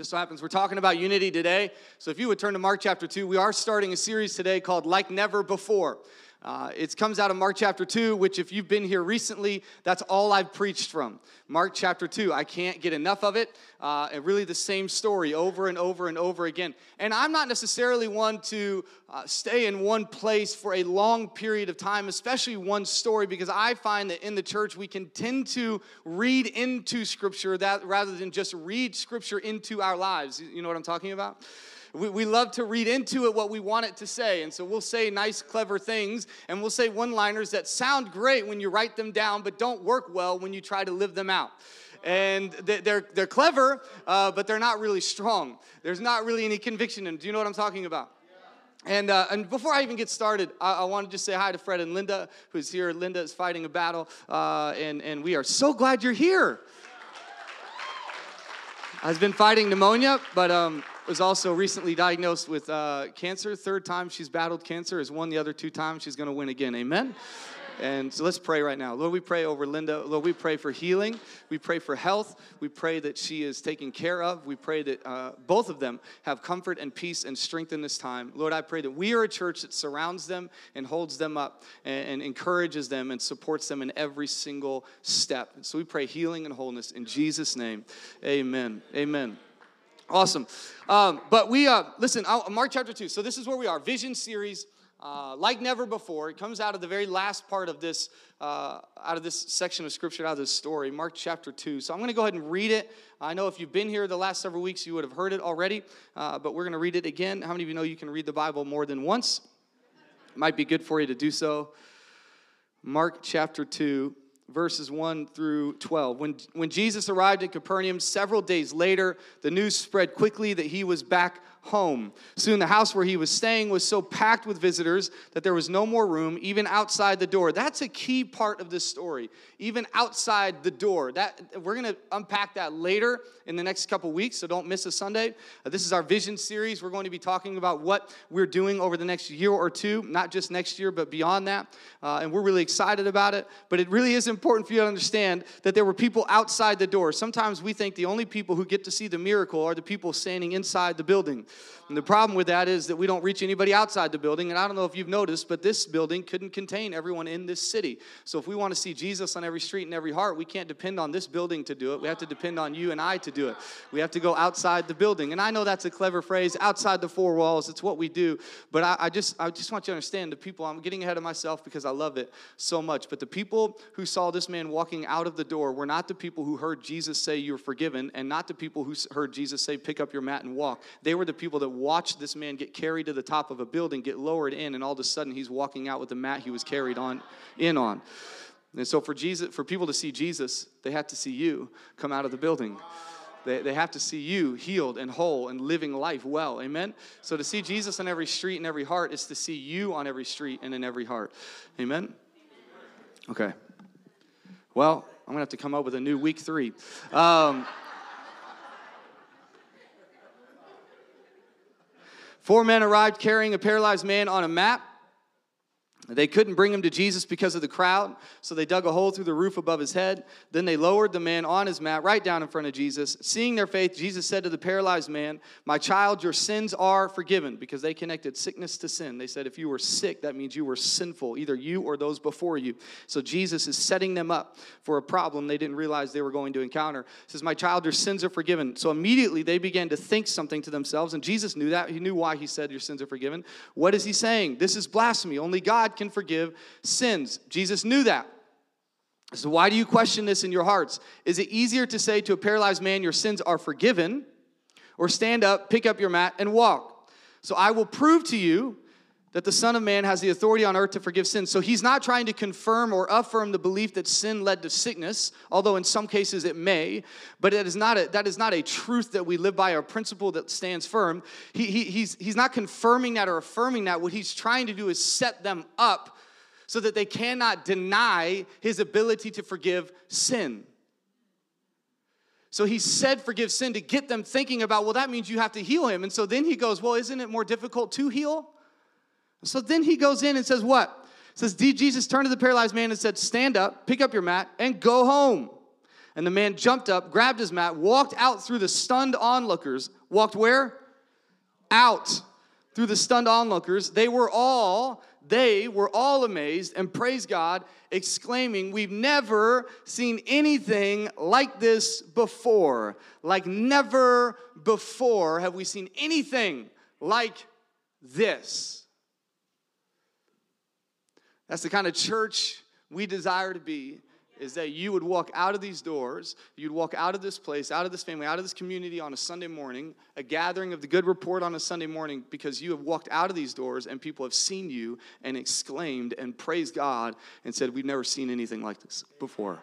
Just so happens we're talking about unity today. So if you would turn to Mark chapter 2, we are starting a series today called Like Never Before. Uh, it comes out of Mark chapter 2, which, if you've been here recently, that's all I've preached from. Mark chapter 2. I can't get enough of it. Uh, and really, the same story over and over and over again. And I'm not necessarily one to uh, stay in one place for a long period of time, especially one story, because I find that in the church we can tend to read into Scripture that rather than just read Scripture into our lives. You know what I'm talking about? We, we love to read into it what we want it to say. And so we'll say nice, clever things, and we'll say one liners that sound great when you write them down, but don't work well when you try to live them out and they're, they're clever, uh, but they're not really strong. There's not really any conviction in them. Do you know what I'm talking about? And, uh, and before I even get started, I, I want to just say hi to Fred and Linda, who's here. Linda is fighting a battle, uh, and, and we are so glad you're here. I've been fighting pneumonia, but um, was also recently diagnosed with uh, cancer. Third time she's battled cancer, has won the other two times. She's going to win again. Amen. And so let's pray right now. Lord, we pray over Linda. Lord, we pray for healing. We pray for health. We pray that she is taken care of. We pray that uh, both of them have comfort and peace and strength in this time. Lord, I pray that we are a church that surrounds them and holds them up and, and encourages them and supports them in every single step. So we pray healing and wholeness in Jesus' name. Amen. Amen. Awesome. Um, but we, uh, listen, Mark chapter 2. So this is where we are. Vision series. Uh, like never before. It comes out of the very last part of this, uh, out of this section of scripture, out of this story, Mark chapter 2. So I'm going to go ahead and read it. I know if you've been here the last several weeks, you would have heard it already, uh, but we're going to read it again. How many of you know you can read the Bible more than once? It might be good for you to do so. Mark chapter 2, verses 1 through 12. When, when Jesus arrived in Capernaum several days later, the news spread quickly that he was back home. Soon the house where he was staying was so packed with visitors that there was no more room, even outside the door. That's a key part of this story. Even outside the door. That we're going to unpack that later in the next couple weeks, so don't miss a Sunday. Uh, this is our vision series. We're going to be talking about what we're doing over the next year or two, not just next year, but beyond that. Uh, and we're really excited about it. But it really is important for you to understand that there were people outside the door. Sometimes we think the only people who get to see the miracle are the people standing inside the building. And the problem with that is that we don't reach anybody outside the building. And I don't know if you've noticed, but this building couldn't contain everyone in this city. So if we want to see Jesus on every street and every heart, we can't depend on this building to do it. We have to depend on you and I to do it. We have to go outside the building. And I know that's a clever phrase, outside the four walls. It's what we do. But I, I just I just want you to understand the people, I'm getting ahead of myself because I love it so much. But the people who saw this man walking out of the door were not the people who heard Jesus say you're forgiven and not the people who heard Jesus say pick up your mat and walk. They were the people that watch this man get carried to the top of a building, get lowered in, and all of a sudden he's walking out with the mat he was carried on in on. And so for Jesus, for people to see Jesus, they have to see you come out of the building. They, they have to see you healed and whole and living life well. Amen? So to see Jesus on every street and every heart is to see you on every street and in every heart. Amen? Okay. Well, I'm going to have to come up with a new week three. Um, Four men arrived carrying a paralyzed man on a mat. They couldn't bring him to Jesus because of the crowd, so they dug a hole through the roof above his head. Then they lowered the man on his mat right down in front of Jesus. Seeing their faith, Jesus said to the paralyzed man, My child, your sins are forgiven, because they connected sickness to sin. They said, If you were sick, that means you were sinful, either you or those before you. So Jesus is setting them up for a problem they didn't realize they were going to encounter. He says, My child, your sins are forgiven. So immediately they began to think something to themselves, and Jesus knew that. He knew why he said, Your sins are forgiven. What is he saying? This is blasphemy. Only God can forgive sins. Jesus knew that. So, why do you question this in your hearts? Is it easier to say to a paralyzed man, Your sins are forgiven, or stand up, pick up your mat, and walk? So, I will prove to you that the Son of Man has the authority on earth to forgive sins. So, he's not trying to confirm or affirm the belief that sin led to sickness, although in some cases it may, but it is not a, that is not a truth that we live by, or a principle that stands firm. He, he, he's, he's not confirming that or affirming that. What he's trying to do is set them up so that they cannot deny his ability to forgive sin. So he said, forgive sin to get them thinking about, well, that means you have to heal him. And so then he goes, well, isn't it more difficult to heal? So then he goes in and says, what? says, Jesus turned to the paralyzed man and said, stand up, pick up your mat, and go home. And the man jumped up, grabbed his mat, walked out through the stunned onlookers. Walked where? Out through the stunned onlookers. They were all, they were all amazed and praised God, exclaiming, We've never seen anything like this before. Like never before have we seen anything like this. That's the kind of church we desire to be is that you would walk out of these doors, you'd walk out of this place, out of this family, out of this community on a Sunday morning, a gathering of the good report on a Sunday morning, because you have walked out of these doors and people have seen you and exclaimed and praised God and said, We've never seen anything like this before.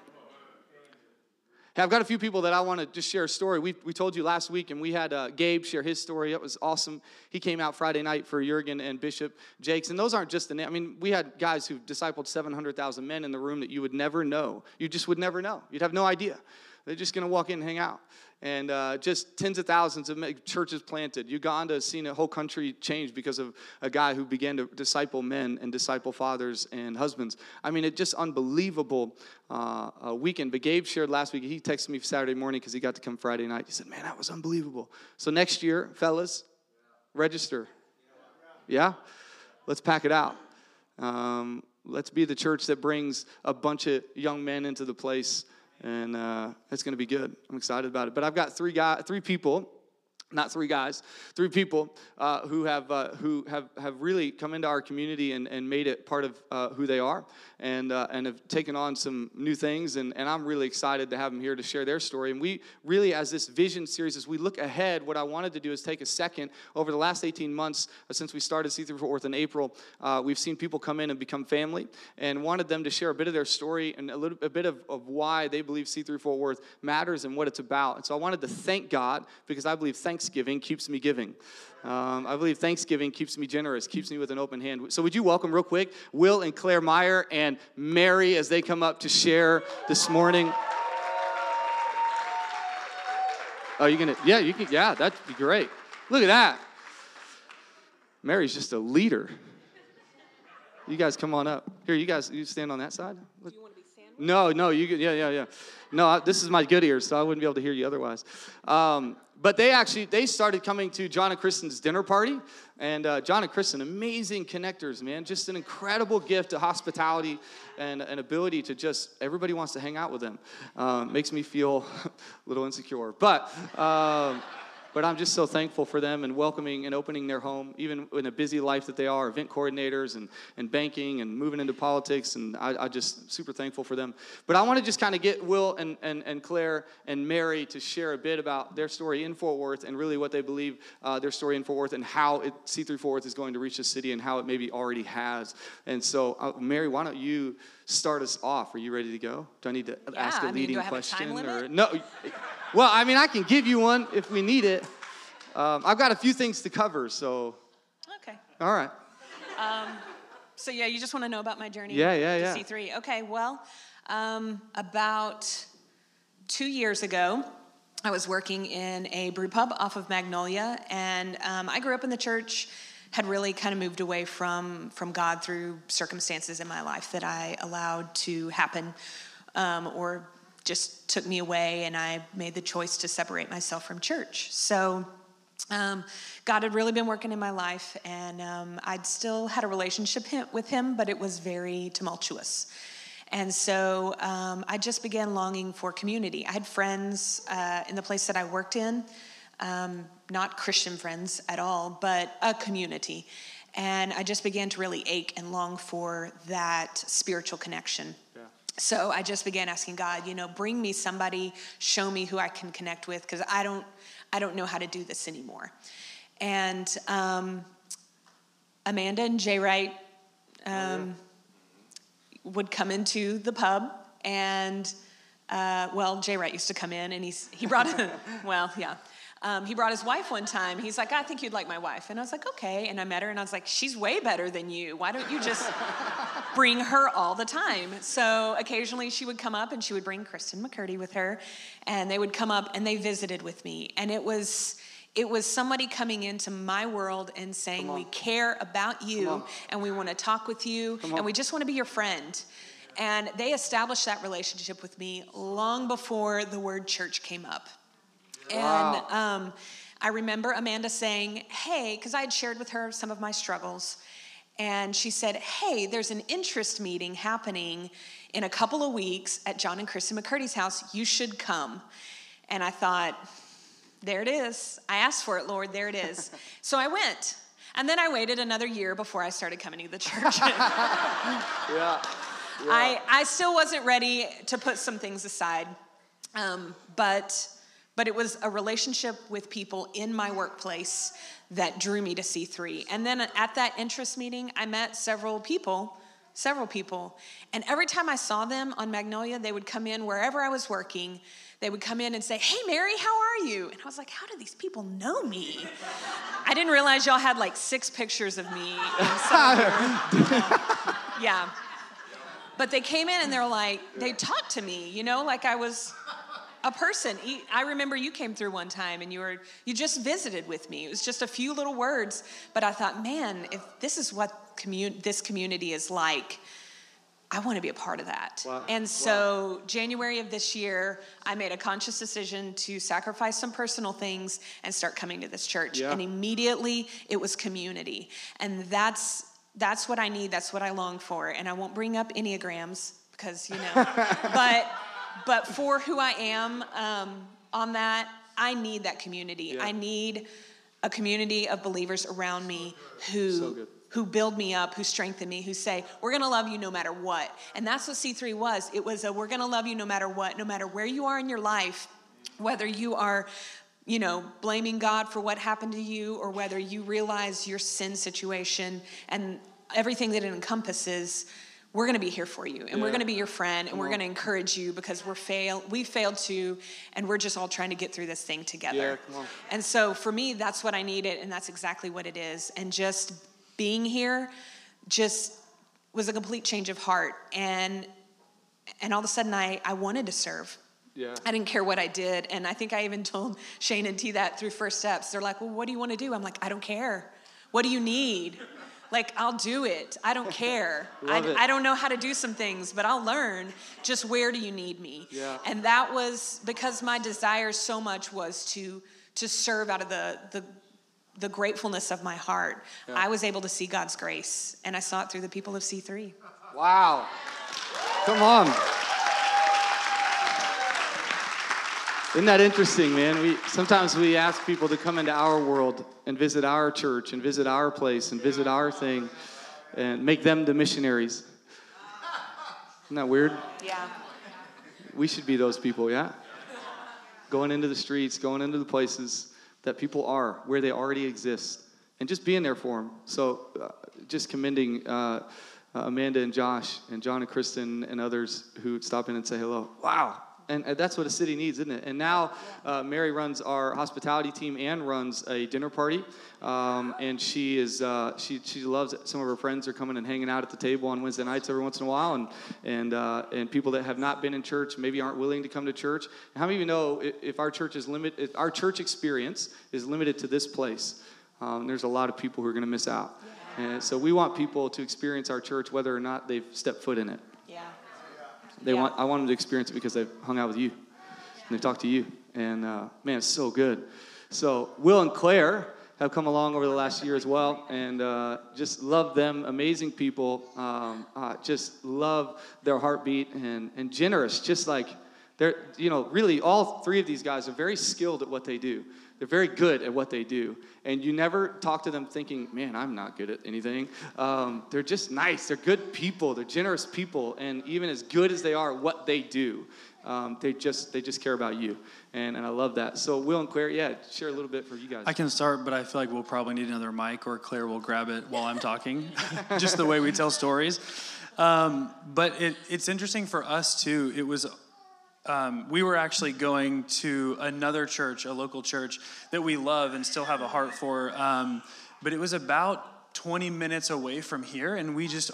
Hey, I've got a few people that I want to just share a story. We, we told you last week, and we had uh, Gabe share his story. It was awesome. He came out Friday night for Jurgen and Bishop Jakes. And those aren't just the name. I mean, we had guys who've discipled 700,000 men in the room that you would never know. You just would never know. You'd have no idea. They're just going to walk in and hang out and uh, just tens of thousands of churches planted. Uganda has seen a whole country change because of a guy who began to disciple men and disciple fathers and husbands. I mean, it's just unbelievable uh, weekend. But Gabe shared last week, he texted me Saturday morning because he got to come Friday night. He said, Man, that was unbelievable. So next year, fellas, register. Yeah? Let's pack it out. Um, let's be the church that brings a bunch of young men into the place and uh, it's going to be good. I'm excited about it. But I've got three guy, three people not three guys, three people uh, who have uh, who have, have really come into our community and, and made it part of uh, who they are, and uh, and have taken on some new things. And, and I'm really excited to have them here to share their story. And we really, as this vision series, as we look ahead, what I wanted to do is take a second over the last 18 months uh, since we started C3 Fort Worth in April. Uh, we've seen people come in and become family, and wanted them to share a bit of their story and a little a bit of, of why they believe C3 Fort Worth matters and what it's about. And so I wanted to thank God because I believe thank Thanksgiving keeps me giving. Um, I believe Thanksgiving keeps me generous, keeps me with an open hand. So, would you welcome, real quick, Will and Claire Meyer and Mary as they come up to share this morning? Oh, you gonna? Yeah, you can. Yeah, that'd be great. Look at that. Mary's just a leader. You guys come on up. Here, you guys, you stand on that side. No, no, you. Yeah, yeah, yeah. No, I, this is my good ears, so I wouldn't be able to hear you otherwise. Um, but they actually they started coming to John and Kristen's dinner party, and uh, John and Kristen, amazing connectors, man. Just an incredible gift of hospitality and an ability to just everybody wants to hang out with them. Uh, makes me feel a little insecure, but. Um, but I'm just so thankful for them and welcoming and opening their home, even in a busy life that they are, event coordinators and, and banking and moving into politics. And I, I just super thankful for them. But I want to just kind of get Will and, and, and Claire and Mary to share a bit about their story in Fort Worth and really what they believe uh, their story in Fort Worth and how it, C3 Fort Worth is going to reach the city and how it maybe already has. And so, uh, Mary, why don't you start us off? Are you ready to go? Do I need to yeah, ask a I leading mean, question? or no? Well, I mean, I can give you one if we need it. Um, I've got a few things to cover, so. Okay. All right. Um, so yeah, you just want to know about my journey. Yeah, yeah, yeah. C3. Okay. Well, um, about two years ago, I was working in a brew pub off of Magnolia, and um, I grew up in the church. Had really kind of moved away from from God through circumstances in my life that I allowed to happen, um, or just took me away, and I made the choice to separate myself from church. So um, God had really been working in my life, and um, I'd still had a relationship with Him, but it was very tumultuous. And so um, I just began longing for community. I had friends uh, in the place that I worked in, um, not Christian friends at all, but a community. And I just began to really ache and long for that spiritual connection. So I just began asking God, you know, bring me somebody, show me who I can connect with, because I don't, I don't know how to do this anymore. And um, Amanda and Jay Wright um, would come into the pub, and uh, well, Jay Wright used to come in, and he's he brought a well, yeah. Um, he brought his wife one time. He's like, I think you'd like my wife. And I was like, okay. And I met her and I was like, she's way better than you. Why don't you just bring her all the time? So occasionally she would come up and she would bring Kristen McCurdy with her. And they would come up and they visited with me. And it was, it was somebody coming into my world and saying, We care about you and we want to talk with you and we just want to be your friend. And they established that relationship with me long before the word church came up. Wow. And um, I remember Amanda saying, Hey, because I had shared with her some of my struggles. And she said, Hey, there's an interest meeting happening in a couple of weeks at John and Kristen McCurdy's house. You should come. And I thought, There it is. I asked for it, Lord. There it is. so I went. And then I waited another year before I started coming to the church. Yeah. I, I still wasn't ready to put some things aside. Um, but, but it was a relationship with people in my workplace that drew me to C3. And then at that interest meeting, I met several people, several people. And every time I saw them on Magnolia, they would come in wherever I was working. They would come in and say, Hey, Mary, how are you? And I was like, How do these people know me? I didn't realize y'all had like six pictures of me. in some of your- yeah. But they came in and they're like, they talked to me, you know, like I was a person. I remember you came through one time and you were you just visited with me. It was just a few little words, but I thought, man, if this is what commun- this community is like, I want to be a part of that. Wow. And so, January of this year, I made a conscious decision to sacrifice some personal things and start coming to this church. Yeah. And immediately, it was community. And that's that's what I need. That's what I long for. And I won't bring up enneagrams because you know, but but for who I am um, on that, I need that community. Yeah. I need a community of believers around me who So who build me up, who strengthen me, who say, We're gonna love you no matter what. And that's what C3 was. It was a we're gonna love you no matter what, no matter where you are in your life, whether you are, you know, blaming God for what happened to you, or whether you realize your sin situation and everything that it encompasses. We're going to be here for you, and we're going to be your friend, and Come we're going to encourage you because we're fail. We failed too, and we're just all trying to get through this thing together. Yeah. And so for me, that's what I needed, and that's exactly what it is. And just being here just was a complete change of heart. And and all of a sudden I, I wanted to serve. Yeah. I didn't care what I did. And I think I even told Shane and T that through first steps. They're like, Well, what do you want to do? I'm like, I don't care. What do you need? Like, I'll do it. I don't care. I, it. I don't know how to do some things, but I'll learn. Just where do you need me? Yeah. And that was because my desire so much was to to serve out of the the the gratefulness of my heart. Yeah. I was able to see God's grace, and I saw it through the people of C3. Wow. Come on. Isn't that interesting, man? We sometimes we ask people to come into our world and visit our church and visit our place and visit our thing and make them the missionaries. Isn't that weird? Yeah. We should be those people, yeah? Going into the streets, going into the places that people are, where they already exist, and just being there for them. So, uh, just commending uh, uh, Amanda and Josh and John and Kristen and others who stop in and say hello. Wow. And, and that's what a city needs, isn't it? And now uh, Mary runs our hospitality team and runs a dinner party. Um, and she is uh, she she loves it. Some of her friends are coming and hanging out at the table on Wednesday nights every once in a while, and and uh, and people that have not been in church maybe aren't willing to come to church. How many of you know if, if our church is limit if our church experience is limited to this place? Um, there's a lot of people who are going to miss out. And so we want people to experience our church whether or not they've stepped foot in it. They Yeah. want I want them to experience it because they've hung out with you and they've talked to you. And uh, man, it's so good. So Will and Claire have come along over the last year as well, and uh, just love them. Amazing people. Um, uh, just love their heartbeat and and generous. Just like they're you know really all three of these guys are very skilled at what they do. They're very good at what they do. And you never talk to them thinking, man, I'm not good at anything. Um, they're just nice. They're good people. They're generous people. And even as good as they are what they do, um, they, just, they just care about you. And, and I love that. So, Will and Claire, yeah, share a little bit for you guys. I can start, but I feel like we'll probably need another mic, or Claire will grab it while I'm talking, just the way we tell stories. Um, but it, it's interesting for us too. It was um, we were actually going to another church, a local church that we love and still have a heart for. Um, but it was about 20 minutes away from here, and we just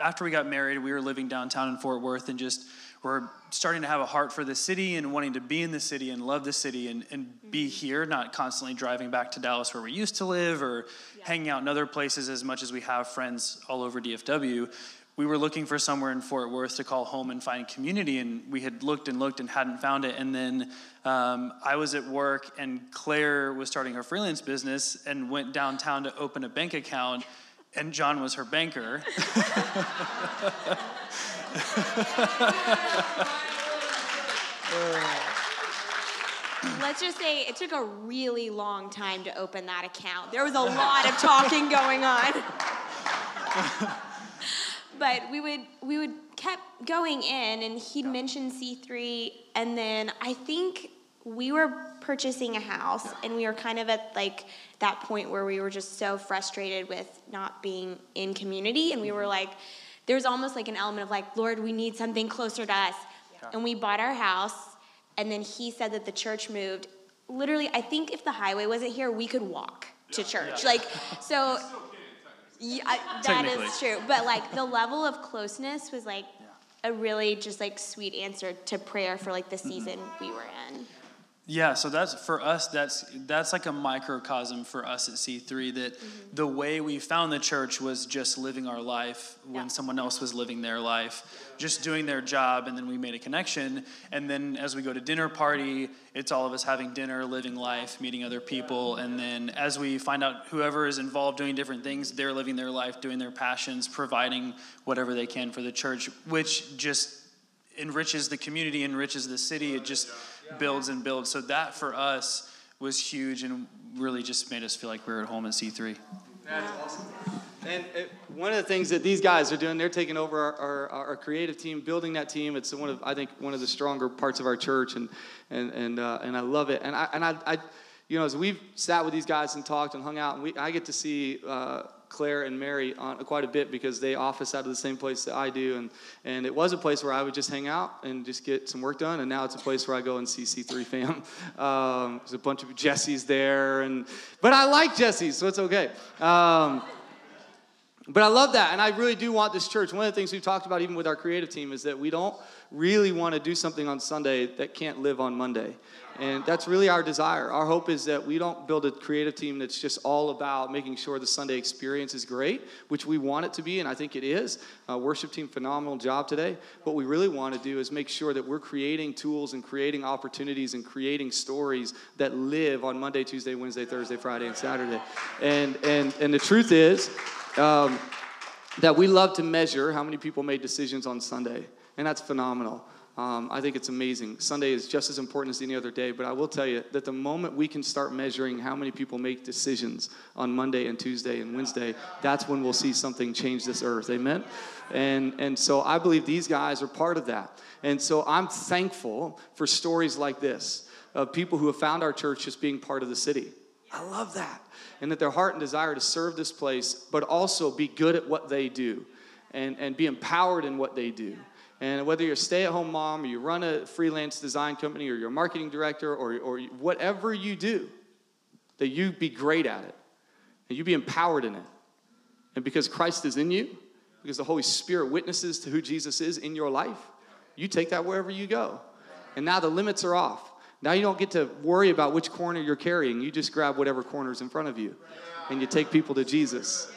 after we got married, we were living downtown in Fort Worth, and just were starting to have a heart for the city and wanting to be in the city and love the city and, and be here, not constantly driving back to Dallas where we used to live or hanging out in other places as much as we have friends all over DFW. We we were looking for somewhere in Fort Worth to call home and find community, and we had looked and looked and hadn't found it. And then um, I was at work, and Claire was starting her freelance business and went downtown to open a bank account, and John was her banker. Let's just say it took a really long time to open that account. There was a lot of talking going on. but we would we would kept going in and he'd mentioned C3 and then I think we were purchasing a house and we were kind of at like that point where we were just so frustrated with not being in community and we were mm-hmm. like there's almost like an element of like lord we need something closer to us. And we bought our house and then he said that the church moved. Literally i think if the highway wasn't here we could walk to church. Like so yeah, I, that true but like the level of closeness was like a really just like sweet answer to prayer for like the season we were in Yeah, so that's for us. That's that's like a microcosm for us at C3. That mm-hmm. the way we found the church was just living our life when Yeah. someone else was living their life, just doing their job, and then we made a connection. And then as we go to dinner party, it's all of us having dinner, living life, meeting other people, and then as we find out whoever is involved doing different things, they're living their life, doing their passions, providing whatever they can for the church, which just enriches the community, enriches the city. It just builds and builds. So that for us was huge and really just made us feel like we were at home in C3. That's awesome. And it, one of the things that these guys are doing, they're taking over our, our, our creative team, building that team. It's one of, I think, one of the stronger parts of our church, and and and uh, and I love it. And I and I, I, you know, as we've sat with these guys and talked and hung out, and we, I get to see. Uh, Claire and Mary on quite a bit because they office out of the same place that I do, and and it was a place where I would just hang out and just get some work done, and now it's a place where I go and see C3 fam. Um, there's a bunch of Jessies there, and but I like Jessies, so it's okay. Um, but I love that, and I really do want this church. One of the things we've talked about, even with our creative team, is that we don't really want to do something on Sunday that can't live on Monday. And that's really our desire. Our hope is that we don't build a creative team that's just all about making sure the Sunday experience is great, which we want it to be, and I think it is. Uh, worship team, phenomenal job today. What we really want to do is make sure that we're creating tools and creating opportunities and creating stories that live on Monday, Tuesday, Wednesday, Thursday, Friday, and Saturday. And and and the truth is. Um, that we love to measure how many people made decisions on Sunday, and that's phenomenal. Um, I think it's amazing. Sunday is just as important as any other day, but I will tell you that the moment we can start measuring how many people make decisions on Monday and Tuesday and Wednesday, that's when we'll see something change this earth. Amen? And, and so I believe these guys are part of that. And so I'm thankful for stories like this of people who have found our church just being part of the city. I love that. And that their heart and desire to serve this place, but also be good at what they do and, and be empowered in what they do. And whether you're a stay at home mom, or you run a freelance design company, or you're a marketing director, or, or whatever you do, that you be great at it and you be empowered in it. And because Christ is in you, because the Holy Spirit witnesses to who Jesus is in your life, you take that wherever you go. And now the limits are off. Now you don't get to worry about which corner you're carrying. You just grab whatever corner's in front of you and you take people to Jesus.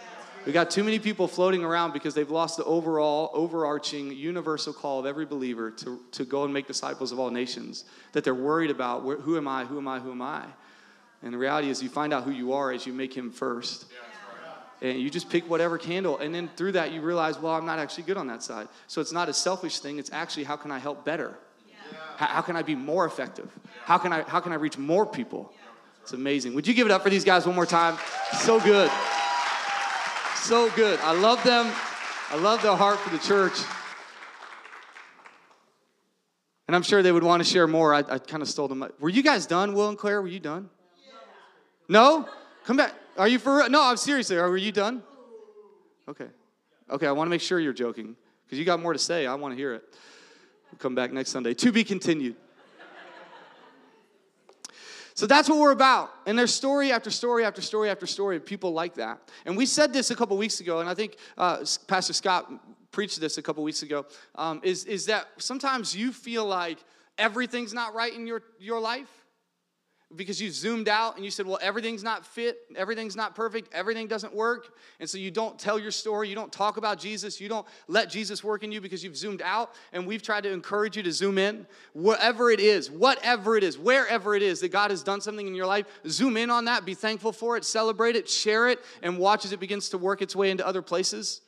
We got too many people floating around because they've lost the overall, overarching, universal call of every believer to, to go and make disciples of all nations. That they're worried about who am I, who am I, who am I? And the reality is, you find out who you are as you make Him first. And you just pick whatever candle. And then through that, you realize, well, I'm not actually good on that side. So it's not a selfish thing, it's actually how can I help better? How, can I be more effective? How can I, how can I reach more people? It's amazing. Would you give it up for these guys one more time? So good. So good. I love them. I love their heart for the church. And I'm sure they would want to share more. I, I kind of stole them. Were you guys done, Will and Claire? Were you done? No? Come back. Are you for real? No, I'm seriously. Are you done? Okay. Okay, I want to make sure you're joking because you got more to say. I want to hear it. We'll come back next Sunday. To be continued. So that's what we're about. And there's story after story after story after story of people like that. And we said this a couple weeks ago, and I think uh, Pastor Scott preached this a couple weeks ago, um, is, is that sometimes you feel like everything's not right in your, your life. Because you zoomed out and you said, well, everything's not fit, everything's not perfect, everything doesn't work. And so you don't tell your story, you don't talk about Jesus, you don't let Jesus work in you because you've zoomed out. And we've tried to encourage you to zoom in. Wherever it is, whatever it is, wherever it is that God has done something in your life, zoom in on that, be thankful for it, celebrate it, share it, and watch as it begins to work its way into other places.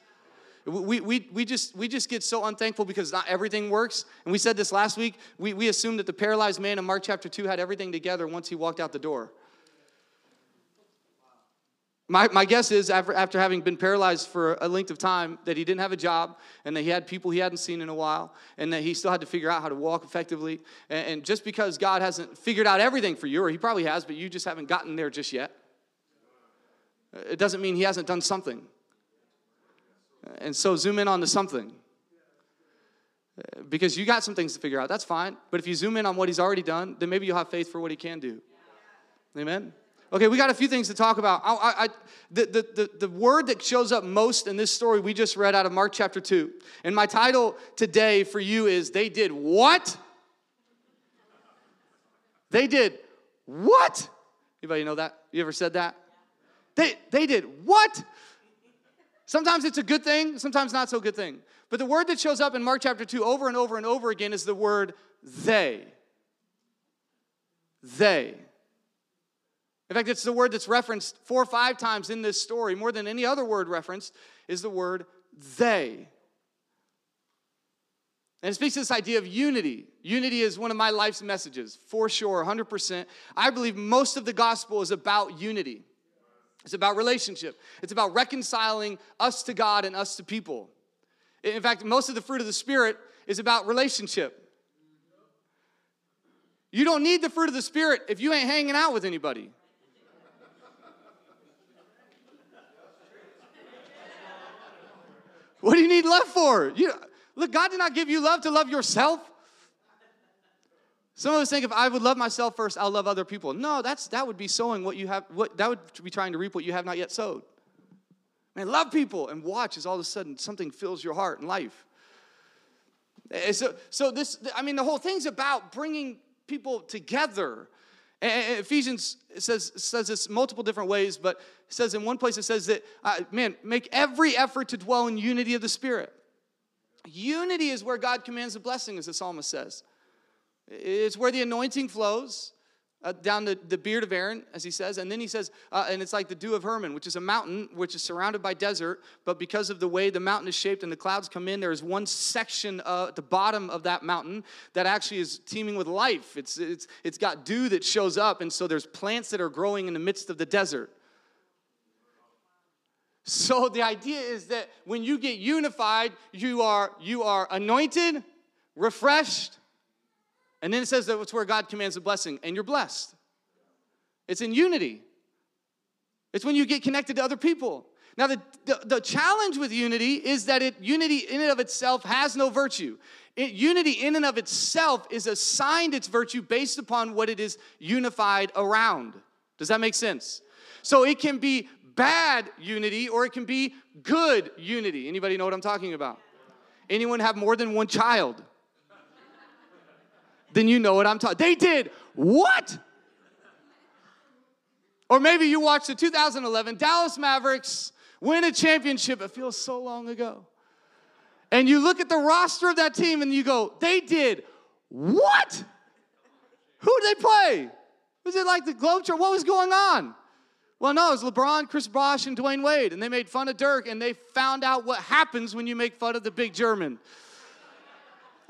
We, we, we, just, we just get so unthankful because not everything works. And we said this last week. We, we assumed that the paralyzed man in Mark chapter 2 had everything together once he walked out the door. My, my guess is, after, after having been paralyzed for a length of time, that he didn't have a job and that he had people he hadn't seen in a while and that he still had to figure out how to walk effectively. And, and just because God hasn't figured out everything for you, or he probably has, but you just haven't gotten there just yet, it doesn't mean he hasn't done something. And so zoom in on the something. Because you got some things to figure out, that's fine. But if you zoom in on what he's already done, then maybe you'll have faith for what he can do. Amen? Okay, we got a few things to talk about. I, I, the, the, the word that shows up most in this story we just read out of Mark chapter 2. And my title today for you is They Did What? They did what? Anybody know that? You ever said that? They, they did what? Sometimes it's a good thing, sometimes not so good thing. But the word that shows up in Mark chapter 2 over and over and over again is the word they. They. In fact, it's the word that's referenced four or five times in this story, more than any other word referenced, is the word they. And it speaks to this idea of unity. Unity is one of my life's messages, for sure, 100%. I believe most of the gospel is about unity. It's about relationship. It's about reconciling us to God and us to people. In fact, most of the fruit of the Spirit is about relationship. You don't need the fruit of the Spirit if you ain't hanging out with anybody. What do you need love for? You, look, God did not give you love to love yourself. Some of us think if I would love myself first, I'll love other people. No, that's that would be sowing what you have. What that would be trying to reap what you have not yet sowed. Man, love people and watch as all of a sudden something fills your heart and life. Eh, so, so this, I mean, the whole thing's about bringing people together. And Ephesians says says this multiple different ways, but it says in one place it says that uh, man, make every effort to dwell in unity of the spirit. Unity is where God commands the blessing, as the psalmist says. It's where the anointing flows. Uh, down the, the beard of Aaron, as he says. And then he says, uh, and it's like the dew of Hermon, which is a mountain which is surrounded by desert, but because of the way the mountain is shaped and the clouds come in, there is one section uh, at the bottom of that mountain that actually is teeming with life. It's, it's, it's got dew that shows up, and so there's plants that are growing in the midst of the desert. So the idea is that when you get unified, you are, you are anointed, refreshed, and then it says that it's where God commands a blessing, and you're blessed. It's in unity. It's when you get connected to other people. Now, the, the, the, challenge with unity is that it, unity in and of itself has no virtue. It, unity in and of itself is assigned its virtue based upon what it is unified around. Does that make sense? So it can be bad unity or it can be good unity. Anybody know what I'm talking about? Anyone have more than one child? Then you know what I'm talking. They did what? Or maybe you watched the 2011 Dallas Mavericks win a championship. It feels so long ago. And you look at the roster of that team and you go, they did what? Who did they play? Was it like the Globetrotter? What was going on? Well, no, it was LeBron, Chris Bosh, and Dwyane Wade. And they made fun of Dirk and they found out what happens when you make fun of the big German.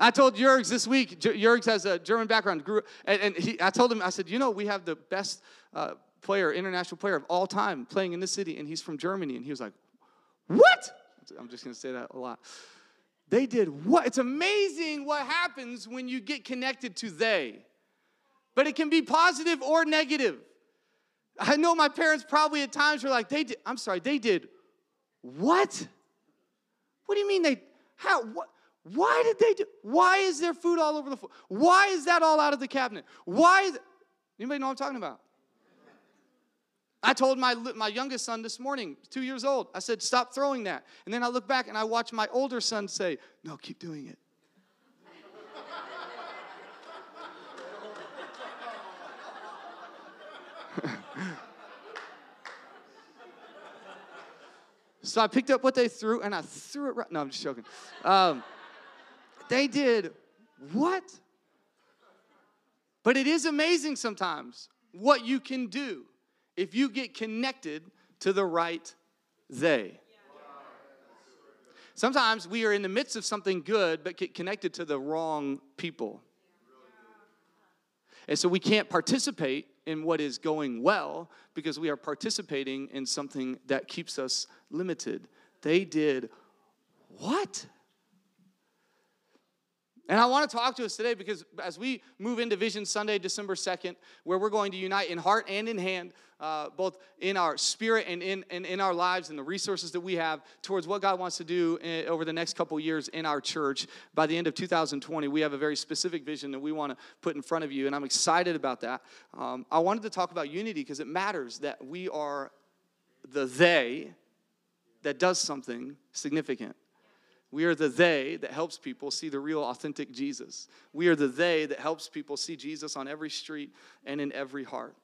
I told Jurgs this week, Jurgs has a German background, grew, and, and he, I told him, I said, you know, we have the best uh, player, international player of all time playing in this city, and he's from Germany. And he was like, what? I'm just going to say that a lot. They did what? It's amazing what happens when you get connected to they. But it can be positive or negative. I know my parents probably at times were like, they did, I'm sorry, they did what? What do you mean they, how, what? Why did they do? Why is there food all over the floor? Why is that all out of the cabinet? Why is anybody know what I'm talking about? I told my, my youngest son this morning, two years old, I said, stop throwing that. And then I look back and I watch my older son say, no, keep doing it. so I picked up what they threw and I threw it right. No, I'm just joking. Um, they did what? But it is amazing sometimes what you can do if you get connected to the right they. Sometimes we are in the midst of something good, but get connected to the wrong people. And so we can't participate in what is going well because we are participating in something that keeps us limited. They did what? And I want to talk to us today because as we move into Vision Sunday, December 2nd, where we're going to unite in heart and in hand, uh, both in our spirit and in, and in our lives and the resources that we have towards what God wants to do in, over the next couple years in our church. By the end of 2020, we have a very specific vision that we want to put in front of you, and I'm excited about that. Um, I wanted to talk about unity because it matters that we are the they that does something significant. We are the they that helps people see the real, authentic Jesus. We are the they that helps people see Jesus on every street and in every heart.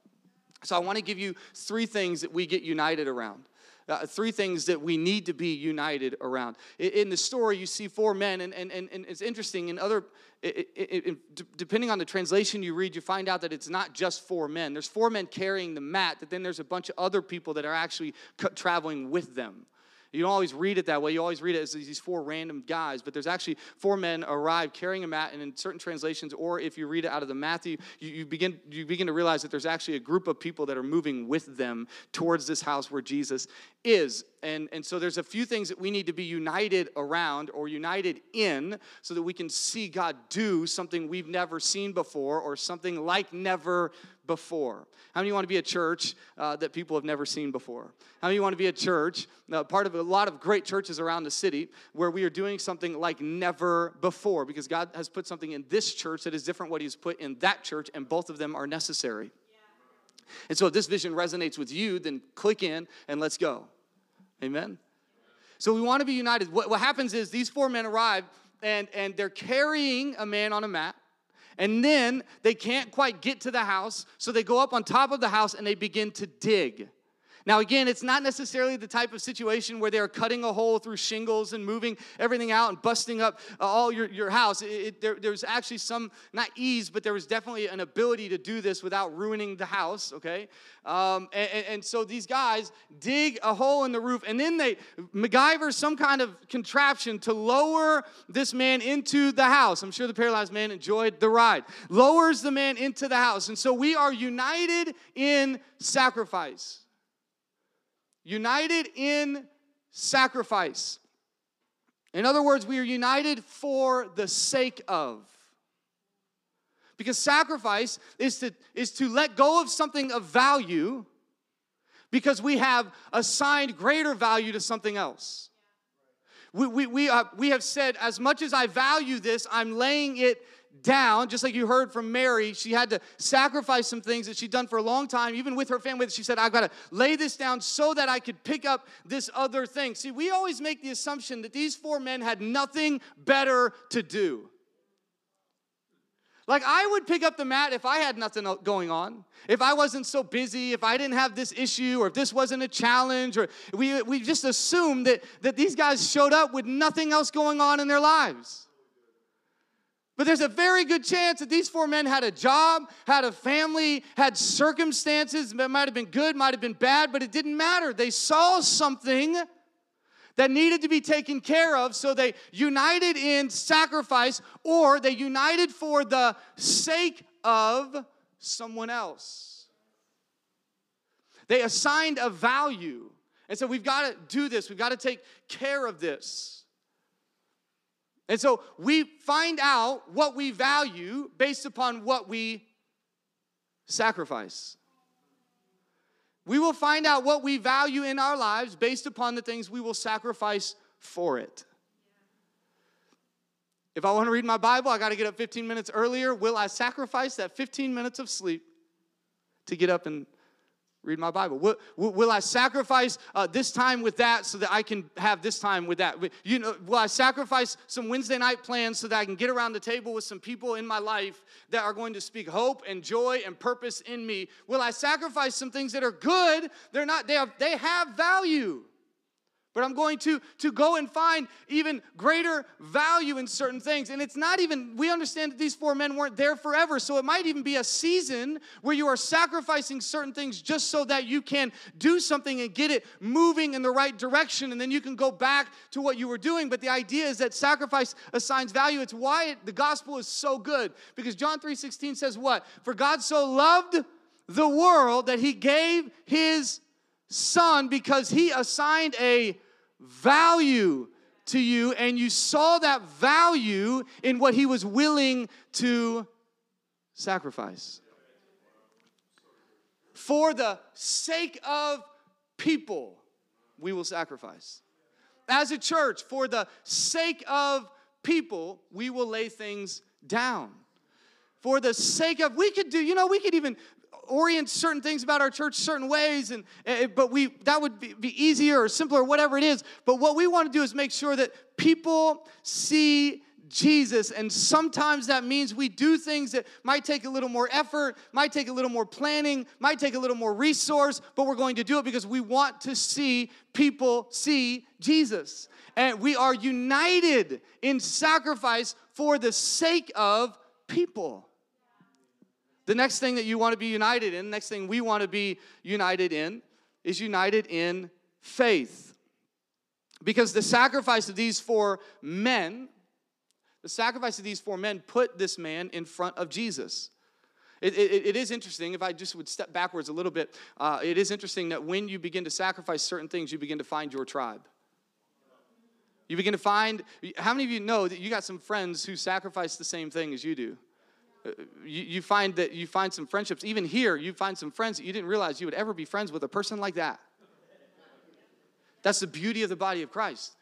So I want to give you three things that we get united around. Uh, three things that we need to be united around. In, in the story, you see four men, and, and, and, and it's interesting. In other, it, it, it, depending on the translation you read, you find out that it's not just four men. There's four men carrying the mat, but then there's a bunch of other people that are actually traveling with them. You don't always read it that way. You always read it as these four random guys, but there's actually four men arrive carrying a mat, and in certain translations, or if you read it out of the Matthew, you, you, begin, you begin to realize that there's actually a group of people that are moving with them towards this house where Jesus is. And, and so there's a few things that we need to be united around or united in so that we can see God do something we've never seen before or something like never before? How many want to be a church uh, that people have never seen before? How many want to be a church, uh, part of a lot of great churches around the city, where we are doing something like never before? Because God has put something in this church that is different what He's put in that church, and both of them are necessary. And so if this vision resonates with you, then click in and let's go. Amen? So we want to be united. What, what happens is these four men arrive and, and they're carrying a man on a mat. And then they can't quite get to the house, so they go up on top of the house and they begin to dig. Now, again, it's not necessarily the type of situation where they're cutting a hole through shingles and moving everything out and busting up uh, all your, your house. It, it, there, there's actually some, not ease, but there was definitely an ability to do this without ruining the house, okay? Um, and, and, so these guys dig a hole in the roof and then they MacGyver some kind of contraption to lower this man into the house. I'm sure the paralyzed man enjoyed the ride. Lowers the man into the house. And so we are united in sacrifice united in sacrifice. In other words, we are united for the sake of. Because sacrifice is to, is to let go of something of value because we have assigned greater value to something else. We, we, we, uh, we have said, as much as I value this, I'm laying it down, just like you heard from Mary, she had to sacrifice some things that she'd done for a long time, even with her family. She said, I've got to lay this down so that I could pick up this other thing. See, we always make the assumption that these four men had nothing better to do. Like, I would pick up the mat if I had nothing going on, if I wasn't so busy, if I didn't have this issue, or if this wasn't a challenge, or we, we just assumed that, that these guys showed up with nothing else going on in their lives. But there's a very good chance that these four men had a job, had a family, had circumstances that might have been good, might have been bad, but it didn't matter. They saw something that needed to be taken care of, so they united in sacrifice or they united for the sake of someone else. They assigned a value. And so we've got to do this, we've got to take care of this. And so we find out what we value based upon what we sacrifice. We will find out what we value in our lives based upon the things we will sacrifice for it. If I want to read my Bible, I got to get up 15 minutes earlier. Will I sacrifice that 15 minutes of sleep to get up and read my Bible? Will, will I sacrifice uh, this time with that so that I can have this time with that? You know, will I sacrifice some Wednesday night plans so that I can get around the table with some people in my life that are going to speak hope and joy and purpose in me? Will I sacrifice some things that are good? They're not. They have. They have value. But I'm going to, to go and find even greater value in certain things. And it's not even, we understand that these four men weren't there forever. So it might even be a season where you are sacrificing certain things just so that you can do something and get it moving in the right direction. And then you can go back to what you were doing. But the idea is that sacrifice assigns value. It's why it, the gospel is so good. Because John 3.16 says what? For God so loved the world that he gave his son because he assigned a value to you, and you saw that value in what he was willing to sacrifice. For the sake of people, we will sacrifice. As a church, for the sake of people, we will lay things down. For the sake of, we could do, you know, we could even orient certain things about our church certain ways and uh, but we that would be, be easier or simpler or whatever it is but what we want to do is make sure that people see Jesus. And sometimes that means we do things that might take a little more effort, might take a little more planning, might take a little more resource, but we're going to do it because we want to see people see Jesus. And we are united in sacrifice for the sake of people. The next thing that you want to be united in, the next thing we want to be united in, is united in faith. Because the sacrifice of these four men, the sacrifice of these four men put this man in front of Jesus. It, it, it is interesting, if I just would step backwards a little bit, uh, it is interesting that when you begin to sacrifice certain things, you begin to find your tribe. You begin to find, how many of you know that you got some friends who sacrifice the same thing as you do? You, you find that you find some friendships, even here, you find some friends that you didn't realize you would ever be friends with a person like that. That's the beauty of the body of Christ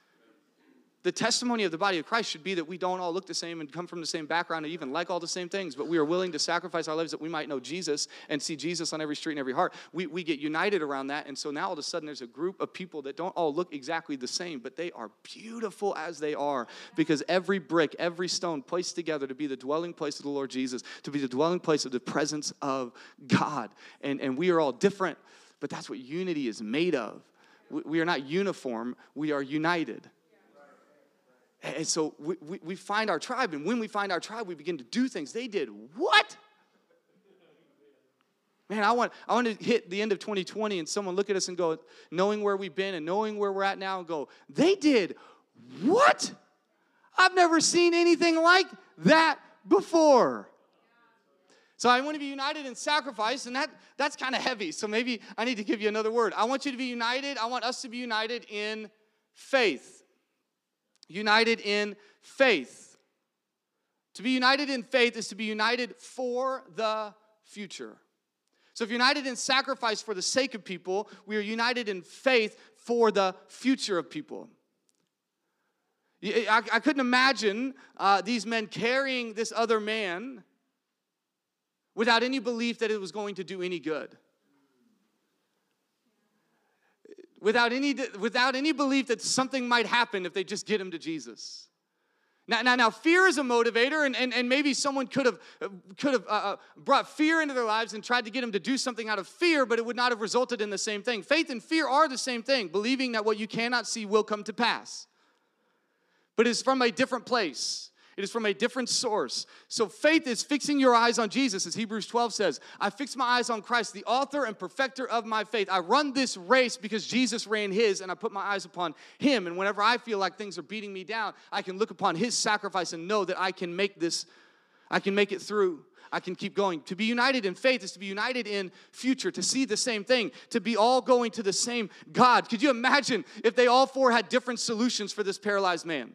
the testimony of the body of Christ should be that we don't all look the same and come from the same background and even like all the same things, but we are willing to sacrifice our lives that we might know Jesus and see Jesus on every street and every heart. We, we get united around that. And so now all of a sudden there's a group of people that don't all look exactly the same, but they are beautiful as they are because every brick, every stone placed together to be the dwelling place of the Lord Jesus, to be the dwelling place of the presence of God. And, and we are all different, but that's what unity is made of. We, we are not uniform, we are united. And so we, we, we, find our tribe, and when we find our tribe, we begin to do things. They did what? Man, I want, I want to hit the end of 2020 and someone look at us and go, knowing where we've been and knowing where we're at now, and go, they did what? I've never seen anything like that before. So I want to be united in sacrifice, and that, that's kind of heavy. So maybe I need to give you another word. I want you to be united. I want us to be united in faith united in faith. To be united in faith is to be united for the future. So, if united in sacrifice for the sake of people, we are united in faith for the future of people. I, I couldn't imagine uh, these men carrying this other man without any belief that it was going to do any good without any, without any belief that something might happen if they just get him to Jesus. Now, now, now fear is a motivator, and, and, and maybe someone could have, could have uh, uh, brought fear into their lives and tried to get them to do something out of fear, but it would not have resulted in the same thing. Faith and fear are the same thing, believing that what you cannot see will come to pass. But it's from a different place. It is from a different source. So faith is fixing your eyes on Jesus, as Hebrews 12 says. I fix my eyes on Christ, the author and perfecter of my faith. I run this race because Jesus ran his, and I put my eyes upon him. And whenever I feel like things are beating me down, I can look upon his sacrifice and know that I can make this, I can make it through. I can keep going. To be united in faith is to be united in future, to see the same thing, to be all going to the same God. Could you imagine if they all four had different solutions for this paralyzed man?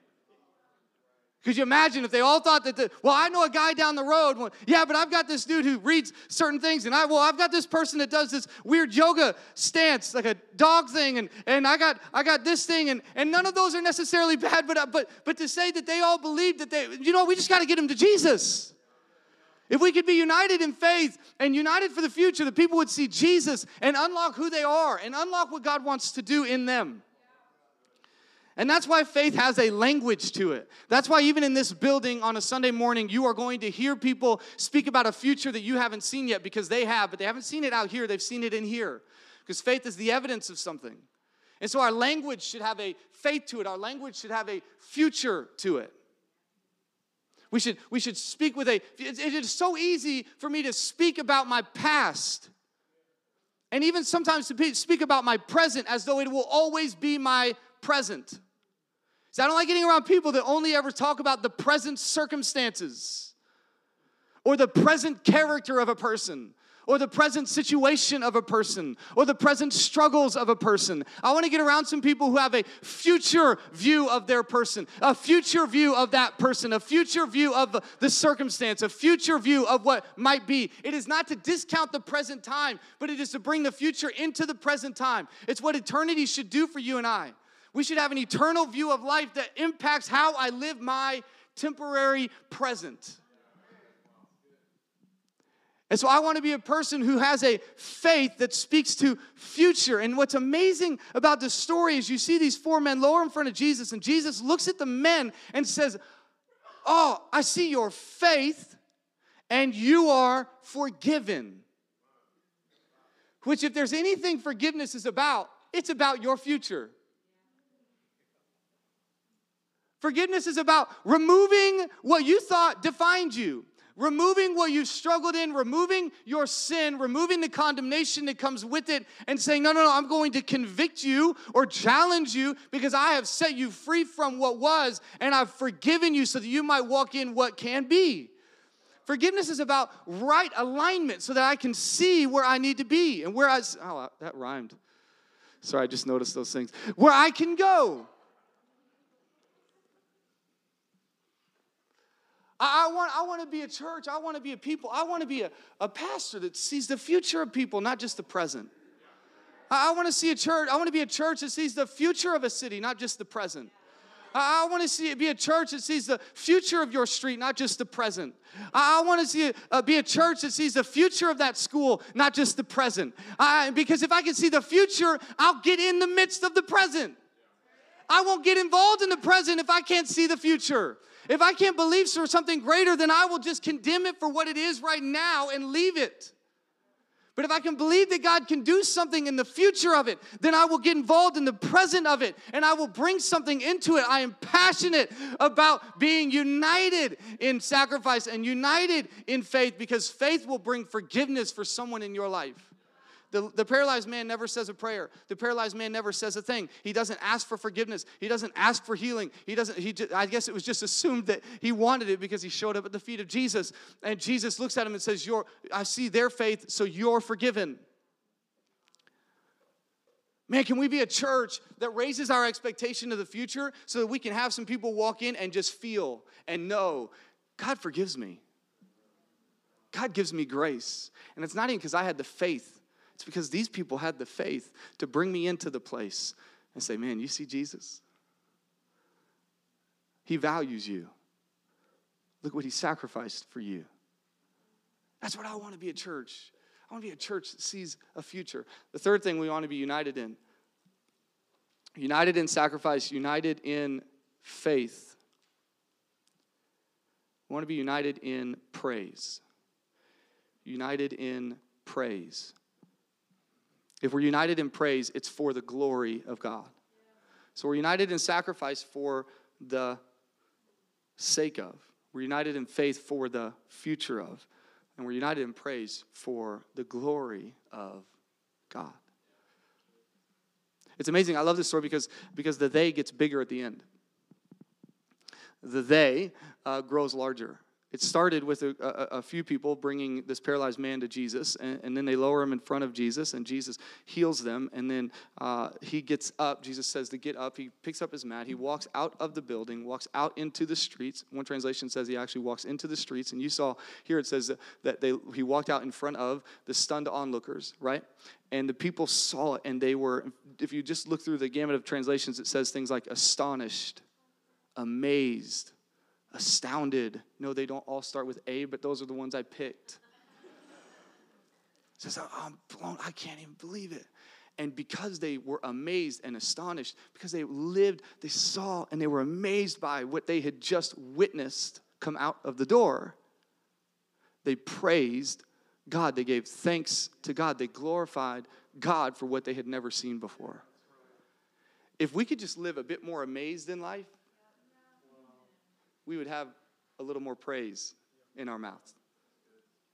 Could you imagine if they all thought that, the, well, I know a guy down the road. Well, yeah, but I've got this dude who reads certain things, and I, well, I've got this person that does this weird yoga stance, like a dog thing, and, and I got I got this thing, and, and none of those are necessarily bad, but, uh, but, but to say that they all believe that they, you know, we just got to get them to Jesus. If we could be united in faith and united for the future, the people would see Jesus and unlock who they are and unlock what God wants to do in them. And that's why faith has a language to it. That's why, even in this building on a Sunday morning, you are going to hear people speak about a future that you haven't seen yet because they have, but they haven't seen it out here, they've seen it in here. Because faith is the evidence of something. And so our language should have a faith to it, our language should have a future to it. We should, we should speak with a, it is so easy for me to speak about my past and even sometimes to speak about my present as though it will always be my present. See, I don't like getting around people that only ever talk about the present circumstances or the present character of a person or the present situation of a person or the present struggles of a person. I want to get around some people who have a future view of their person, a future view of that person, a future view of the circumstance, a future view of what might be. It is not to discount the present time, but it is to bring the future into the present time. It's what eternity should do for you and I. We should have an eternal view of life that impacts how I live my temporary present. And so I want to be a person who has a faith that speaks to future. And what's amazing about the story is you see these four men lower in front of Jesus, and Jesus looks at the men and says, Oh, I see your faith, and you are forgiven. Which, if there's anything forgiveness is about, it's about your future. Forgiveness is about removing what you thought defined you removing what you've struggled in, removing your sin, removing the condemnation that comes with it, and saying, No, no, no, I'm going to convict you or challenge you because I have set you free from what was and I've forgiven you so that you might walk in what can be. Forgiveness is about right alignment so that I can see where I need to be and where I, oh, that rhymed. Sorry, I just noticed those things. Where I can go. I, I, want, I want to be a church. I want to be a people. I want to be a, a pastor that sees the future of people, not just the present. I, I want to see a church. I want to be a church that sees the future of a city, not just the present. I, I want to see it be a church that sees the future of your street, not just the present. I, I want to see it uh, be a church that sees the future of that school, not just the present. because if I can see the future, I'll get in the midst of the present. I won't get involved in the present if I can't see the future. If I can't believe for something greater, then I will just condemn it for what it is right now and leave it. But if I can believe that God can do something in the future of it, then I will get involved in the present of it and I will bring something into it. I am passionate about being united in sacrifice and united in faith because faith will bring forgiveness for someone in your life. The, the paralyzed man never says a prayer. The paralyzed man never says a thing. He doesn't ask for forgiveness. He doesn't ask for healing. He doesn't, he just, I guess it was just assumed that he wanted it because he showed up at the feet of Jesus. And Jesus looks at him and says, You're, I see their faith, so you're forgiven. Man, can we be a church that raises our expectation of the future so that we can have some people walk in and just feel and know God forgives me? God gives me grace. And it's not even because I had the faith it's because these people had the faith to bring me into the place and say, Man, you see Jesus? He values you. Look what he sacrificed for you. That's what I want to be a church. I want to be a church that sees a future. The third thing we want to be united in united in sacrifice, united in faith. We want to be united in praise. United in praise. If we're united in praise, it's for the glory of God. So we're united in sacrifice for the sake of. We're united in faith for the future of. And we're united in praise for the glory of God. It's amazing. I love this story because, because the they gets bigger at the end. The they uh, grows larger. It started with a, a, a, few people bringing this paralyzed man to Jesus, and, and, then they lower him in front of Jesus, and Jesus heals them. And then uh, he gets up. Jesus says to get up. He picks up his mat. He walks out of the building, walks out into the streets. One translation says he actually walks into the streets. And you saw here it says that they, he walked out in front of the stunned onlookers, right? And the people saw it, and they were, if you just look through the gamut of translations, it says things like astonished, amazed astounded. No, they don't all start with A, but those are the ones I picked. Says, oh, I'm blown, I can't even believe it. And because they were amazed and astonished, because they lived, they saw, and they were amazed by what they had just witnessed come out of the door, they praised God. They gave thanks to God. They glorified God for what they had never seen before. if we could just live a bit more amazed in life, we would have a little more praise in our mouths.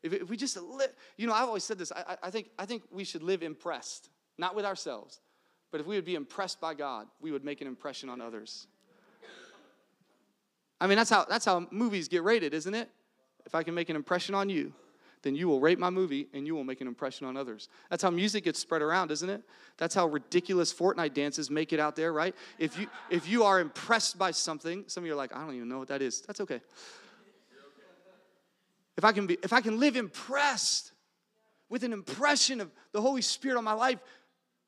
If, if we just live, you know, I've always said this. I, I, think, I think we should live impressed, not with ourselves, but if we would be impressed by God, we would make an impression on others. I mean, that's how, that's how movies get rated, isn't it? If I can make an impression on you, then you will rate my movie and you will make an impression on others. That's how music gets spread around, isn't it? That's how ridiculous Fortnite dances make it out there, right? If you if you are impressed by something, some of you are like, I don't even know what that is. That's okay. If I can be if I can live impressed with an impression of the Holy Spirit on my life,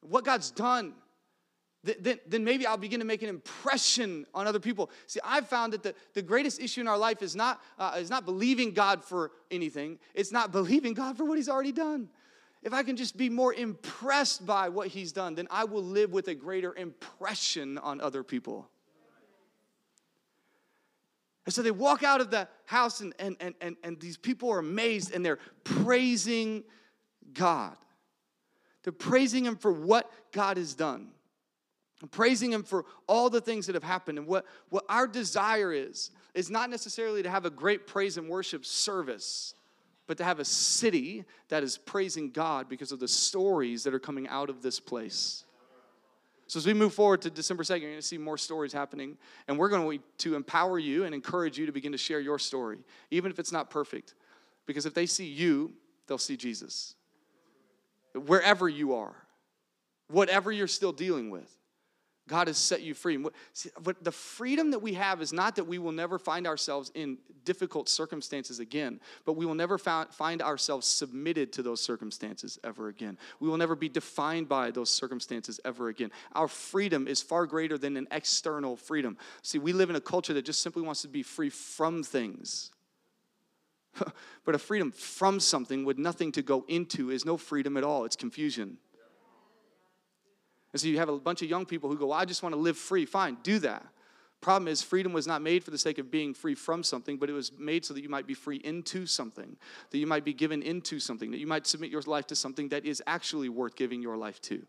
what God's done, then, then maybe I'll begin to make an impression on other people. See, I've found that the, the greatest issue in our life is not, uh, is not believing God for anything, it's not believing God for what He's already done. If I can just be more impressed by what He's done, then I will live with a greater impression on other people. And so they walk out of the house, and, and, and, and, and these people are amazed and they're praising God. They're praising Him for what God has done praising him for all the things that have happened. And what, what our desire is is not necessarily to have a great praise and worship service but to have a city that is praising god because of the stories that are coming out of this place. So as we move forward to december 2nd you're going to see more stories happening and we're going to empower you and encourage you to begin to share your story even if it's not perfect. Because if they see you they'll see jesus. Wherever you are whatever you're still dealing with God has set you free. But the freedom that we have is not that we will never find ourselves in difficult circumstances again, but we will never find ourselves submitted to those circumstances ever again. We will never be defined by those circumstances ever again. Our freedom is far greater than an external freedom. See, we live in a culture that just simply wants to be free from things. but a freedom from something with nothing to go into is no freedom at all, it's confusion. And so you have a bunch of young people who go, well, I just want to live free. Fine, do that. Problem is, freedom was not made for the sake of being free from something, but it was made so that you might be free into something, that you might be given into something, that you might submit your life to something that is actually worth giving your life to.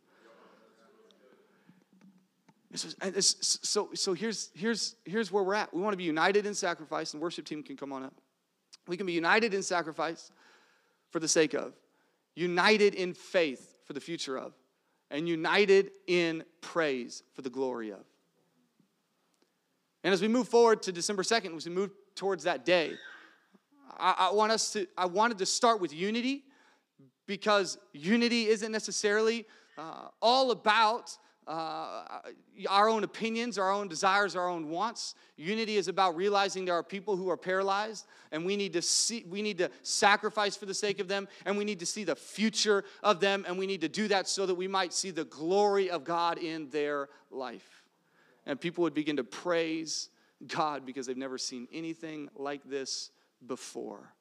So, so here's, here's, here's where we're at. We want to be united in sacrifice, and worship team can come on up. We can be united in sacrifice for the sake of, united in faith for the future of, and united in praise for the glory of. And as we move forward to December 2nd, as we move towards that day, I, I, want us to, I wanted to start with unity because unity isn't necessarily uh, all about uh, our own opinions, our own desires, our own wants. Unity is about realizing there are people who are paralyzed, and we need to see, we need to sacrifice for the sake of them, and we need to see the future of them, and we need to do that so that we might see the glory of God in their life. And people would begin to praise God because they've never seen anything like this before.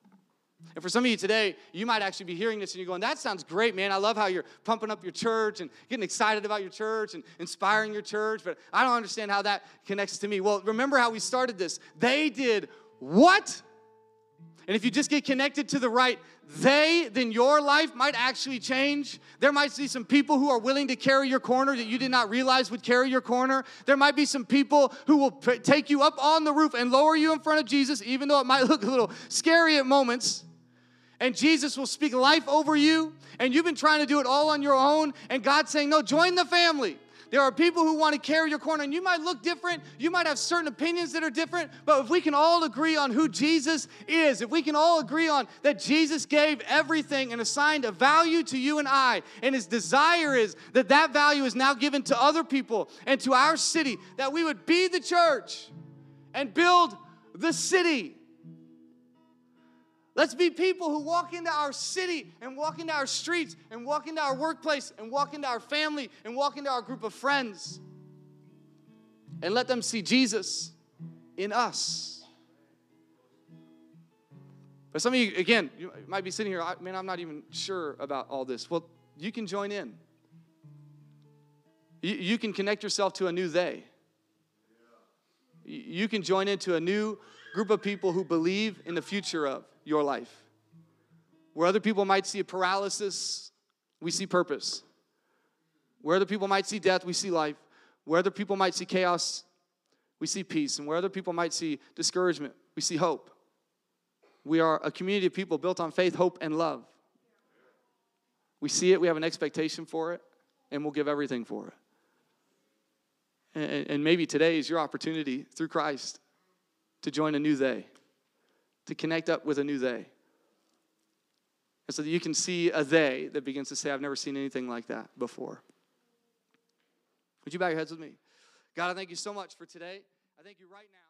And for some of you today, you might actually be hearing this and you're going, that sounds great, man. I love how you're pumping up your church and getting excited about your church and inspiring your church, but I don't understand how that connects to me. Well, remember how we started this. They did what? And if you just get connected to the right they, then your life might actually change. There might be some people who are willing to carry your corner that you did not realize would carry your corner. There might be some people who will p- take you up on the roof and lower you in front of Jesus, even though it might look a little scary at moments and Jesus will speak life over you, and you've been trying to do it all on your own, and God's saying, No, join the family. There are people who want to carry your corner, and you might look different. You might have certain opinions that are different, but if we can all agree on who Jesus is, if we can all agree on that Jesus gave everything and assigned a value to you and I, and his desire is that that value is now given to other people and to our city, that we would be the church and build the city Let's be people who walk into our city and walk into our streets and walk into our workplace and walk into our family and walk into our group of friends and let them see Jesus in us. But some of you, again, you might be sitting here, I mean, I'm not even sure about all this. Well, you can join in. You, you can connect yourself to a new they. You can join into a new group of people who believe in the future of your life. Where other people might see a paralysis, we see purpose. Where other people might see death, we see life. Where other people might see chaos, we see peace. And where other people might see discouragement, we see hope. We are a community of people built on faith, hope, and love. We see it, we have an expectation for it, and we'll give everything for it. And, and maybe today is your opportunity through Christ to join a new they, to connect up with a new they. And so that you can see a they that begins to say, I've never seen anything like that before. Would you bow your heads with me? God, I thank you so much for today. I thank you right now.